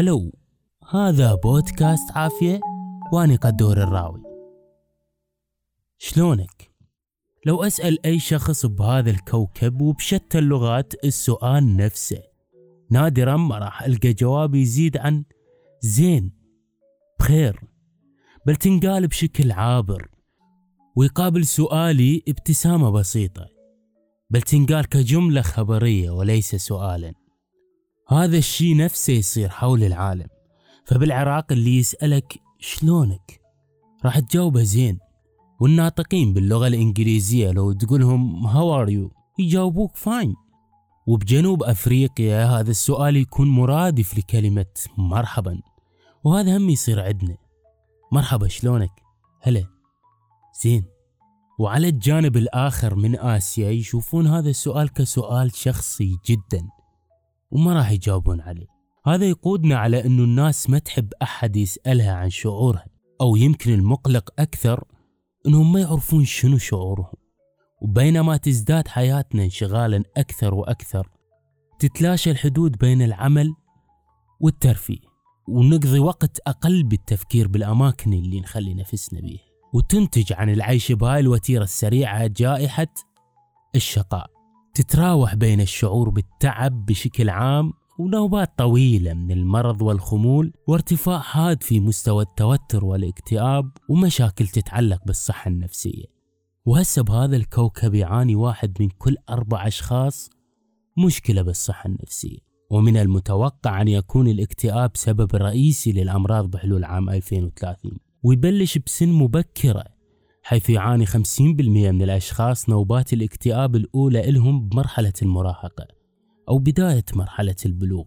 هلو هذا بودكاست عافية وأنا قدور الراوي. شلونك؟ لو أسأل أي شخص بهذا الكوكب وبشتى اللغات السؤال نفسه نادرا ما راح ألقى جواب يزيد عن زين بخير. بل تنقال بشكل عابر ويقابل سؤالي ابتسامة بسيطة. بل تنقال كجملة خبرية وليس سؤالا. هذا الشي نفسه يصير حول العالم. فبالعراق اللي يسألك شلونك؟ راح تجاوبه زين. والناطقين باللغة الإنجليزية لو تقولهم how are you يجاوبوك fine وبجنوب أفريقيا هذا السؤال يكون مرادف لكلمة مرحبا. وهذا هم يصير عندنا. مرحبا شلونك؟ هلا. زين. وعلى الجانب الآخر من آسيا يشوفون هذا السؤال كسؤال شخصي جدا. وما راح يجاوبون عليه. هذا يقودنا على أنه الناس ما تحب أحد يسألها عن شعورها أو يمكن المقلق أكثر أنهم ما يعرفون شنو شعورهم. وبينما تزداد حياتنا انشغالا أكثر وأكثر تتلاشى الحدود بين العمل والترفيه ونقضي وقت أقل بالتفكير بالأماكن اللي نخلي نفسنا بيها. وتنتج عن العيش بهاي الوتيرة السريعة جائحة الشقاء. تتراوح بين الشعور بالتعب بشكل عام ونوبات طويلة من المرض والخمول وارتفاع حاد في مستوى التوتر والاكتئاب ومشاكل تتعلق بالصحة النفسية. وهسه بهذا الكوكب يعاني واحد من كل أربع أشخاص مشكلة بالصحة النفسية. ومن المتوقع أن يكون الاكتئاب سبب رئيسي للأمراض بحلول عام 2030 ويبلش بسن مبكرة حيث يعاني 50% من الأشخاص نوبات الاكتئاب الأولى إلهم بمرحلة المراهقة أو بداية مرحلة البلوغ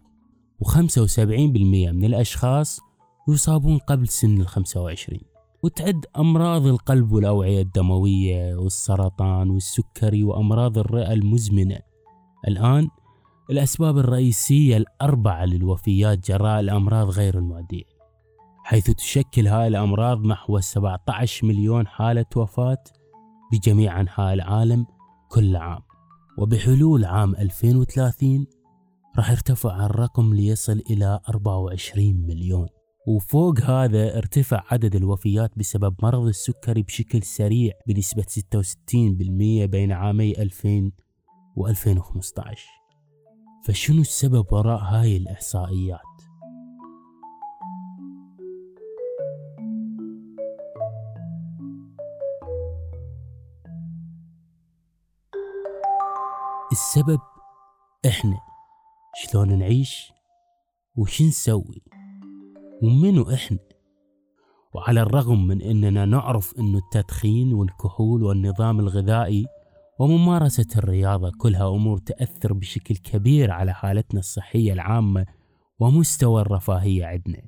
و75% من الأشخاص يصابون قبل سن ال 25 وتعد أمراض القلب والأوعية الدموية والسرطان والسكري وأمراض الرئة المزمنة. الآن الأسباب الرئيسية الأربعة للوفيات جراء الأمراض غير المعدية. حيث تشكل هاي الأمراض نحو 17 مليون حالة وفاة بجميع أنحاء العالم كل عام. وبحلول عام 2030 راح يرتفع الرقم ليصل إلى 24 مليون. وفوق هذا ارتفع عدد الوفيات بسبب مرض السكري بشكل سريع بنسبة 66% بين عامي 2000 و 2015 فشنو السبب وراء هاي الإحصائيات؟ السبب إحنا شلون نعيش وش نسوي ومنو إحنا؟ وعلى الرغم من إننا نعرف إنه التدخين والكحول والنظام الغذائي وممارسة الرياضة كلها أمور تأثر بشكل كبير على حالتنا الصحية العامة ومستوى الرفاهية عندنا.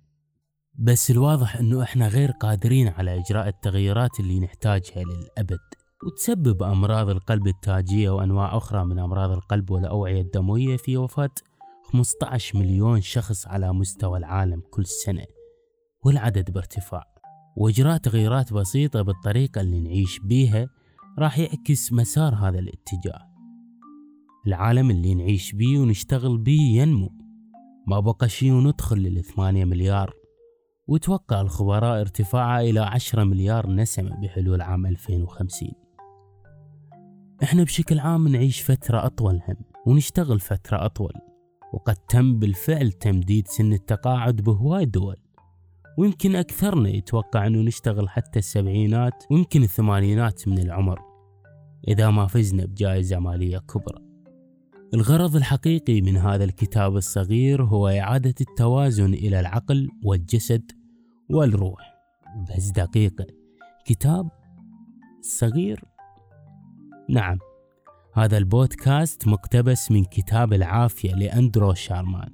بس الواضح أنه إحنا غير قادرين على إجراء التغييرات اللي نحتاجها للأبد. وتسبب أمراض القلب التاجية وأنواع أخرى من أمراض القلب والأوعية الدموية في وفاة 15 مليون شخص على مستوى العالم كل سنة والعدد بارتفاع. وإجراء تغييرات بسيطة بالطريقة اللي نعيش بيها راح يعكس مسار هذا الاتجاه. العالم اللي نعيش بيه ونشتغل بيه ينمو. ما بقى شي وندخل للثمانية مليار. وتوقع الخبراء ارتفاعه إلى عشرة مليار نسمة بحلول عام 2050 إحنا بشكل عام نعيش فترة أطول هم ونشتغل فترة أطول. وقد تم بالفعل تمديد سن التقاعد بهواي دول. ويمكن أكثرنا يتوقع أنه نشتغل حتى السبعينات ويمكن الثمانينات من العمر إذا ما فزنا بجائزة مالية كبرى. الغرض الحقيقي من هذا الكتاب الصغير هو إعادة التوازن إلى العقل والجسد والروح. بس دقيقة كتاب صغير نعم. هذا البودكاست مقتبس من كتاب العافية لأندرو شارمان.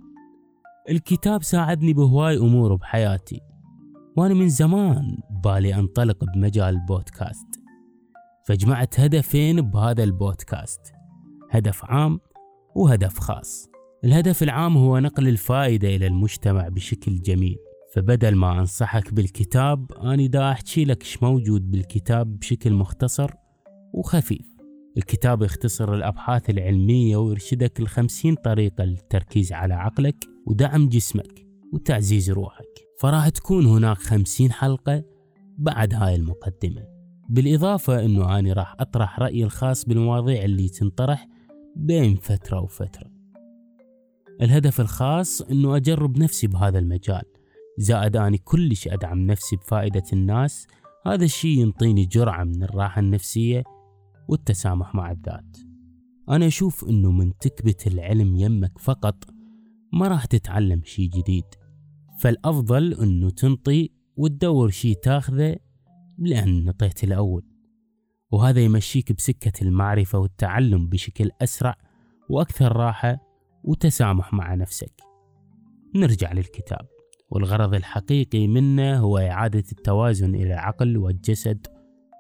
الكتاب ساعدني بهواي أمور بحياتي وأنا من زمان بالي أنطلق بمجال البودكاست. فجمعت هدفين بهذا البودكاست هدف عام وهدف خاص. الهدف العام هو نقل الفائدة إلى المجتمع بشكل جميل. فبدل ما أنصحك بالكتاب أنا دا أحكي لك موجود بالكتاب بشكل مختصر وخفيف. الكتاب يختصر الأبحاث العلمية ويرشدك الخمسين طريقة للتركيز على عقلك ودعم جسمك وتعزيز روحك. فراح تكون هناك خمسين حلقة بعد هاي المقدمة. بالإضافة أنه أنا راح أطرح رأيي الخاص بالمواضيع اللي تنطرح بين فترة وفترة. الهدف الخاص أنه أجرب نفسي بهذا المجال. زائد أني كلش أدعم نفسي بفائدة الناس هذا الشيء ينطيني جرعة من الراحة النفسية والتسامح مع الذات. أنا أشوف أنه من تكبت العلم يمك فقط ما راح تتعلم شيء جديد. فالأفضل أنه تنطي وتدور شيء تاخذه لأن نطيت الأول. وهذا يمشيك بسكة المعرفة والتعلم بشكل أسرع وأكثر راحة وتسامح مع نفسك. نرجع للكتاب. والغرض الحقيقي منه هو إعادة التوازن إلى العقل والجسد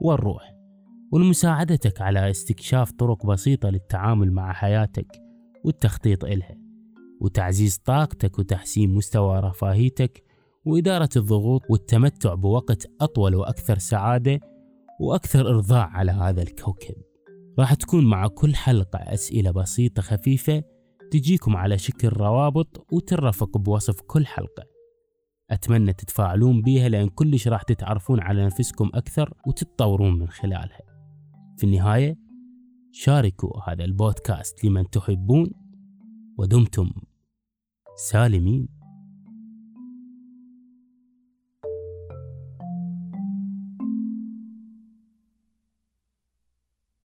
والروح. ولمساعدتك على استكشاف طرق بسيطة للتعامل مع حياتك والتخطيط إلها وتعزيز طاقتك وتحسين مستوى رفاهيتك وإدارة الضغوط والتمتع بوقت أطول وأكثر سعادة وأكثر إرضاء على هذا الكوكب. راح تكون مع كل حلقة أسئلة بسيطة خفيفة تجيكم على شكل روابط وترفق بوصف كل حلقة. أتمنى تتفاعلون بيها لأن كلش راح تتعرفون على نفسكم أكثر وتتطورون من خلالها. في النهاية شاركوا هذا البودكاست لمن تحبون ودمتم سالمين.